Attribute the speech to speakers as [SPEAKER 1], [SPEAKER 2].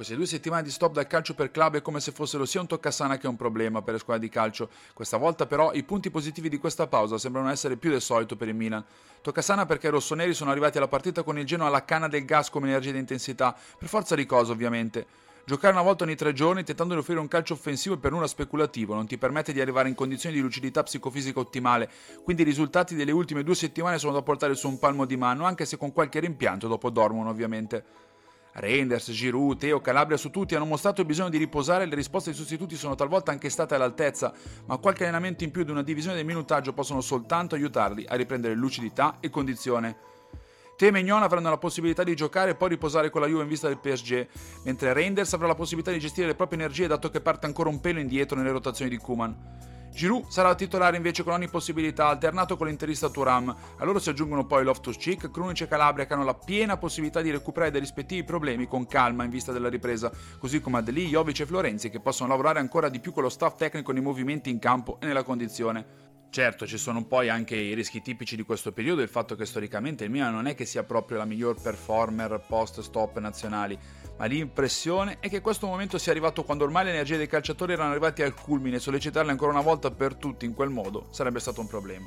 [SPEAKER 1] Queste due settimane di stop dal calcio per club è come se fossero sia un toccasana che un problema per le squadre di calcio. Questa volta però i punti positivi di questa pausa sembrano essere più del solito per il Milan. Toccasana perché i rossoneri sono arrivati alla partita con il Genoa alla canna del gas come energia di intensità, per forza di cosa ovviamente. Giocare una volta ogni tre giorni tentando di offrire un calcio offensivo e per nulla speculativo non ti permette di arrivare in condizioni di lucidità psicofisica ottimale, quindi i risultati delle ultime due settimane sono da portare su un palmo di mano, anche se con qualche rimpianto dopo dormono ovviamente. Reinders, Giroud, Teo, Calabria su tutti hanno mostrato il bisogno di riposare e le risposte ai sostituti sono talvolta anche state all'altezza, ma qualche allenamento in più di una divisione del minutaggio possono soltanto aiutarli a riprendere lucidità e condizione. Teo e Mignon avranno la possibilità di giocare e poi riposare con la Juve in vista del PSG, mentre Reinders avrà la possibilità di gestire le proprie energie dato che parte ancora un pelo indietro nelle rotazioni di Kuman. Giroud sarà titolare invece con ogni possibilità, alternato con l'interista Turam. A loro si aggiungono poi Loftus-Cheek, Krunic e Calabria che hanno la piena possibilità di recuperare dei rispettivi problemi con calma in vista della ripresa, così come Adeli, Jovic e Florenzi che possono lavorare ancora di più con lo staff tecnico nei movimenti in campo e nella condizione. Certo, ci sono poi anche i rischi tipici di questo periodo, il fatto che storicamente il Milan non è che sia proprio la miglior performer post-stop nazionali, ma l'impressione è che questo momento sia arrivato quando ormai le energie dei calciatori erano arrivate al culmine e sollecitarle ancora una volta per tutti in quel modo sarebbe stato un problema.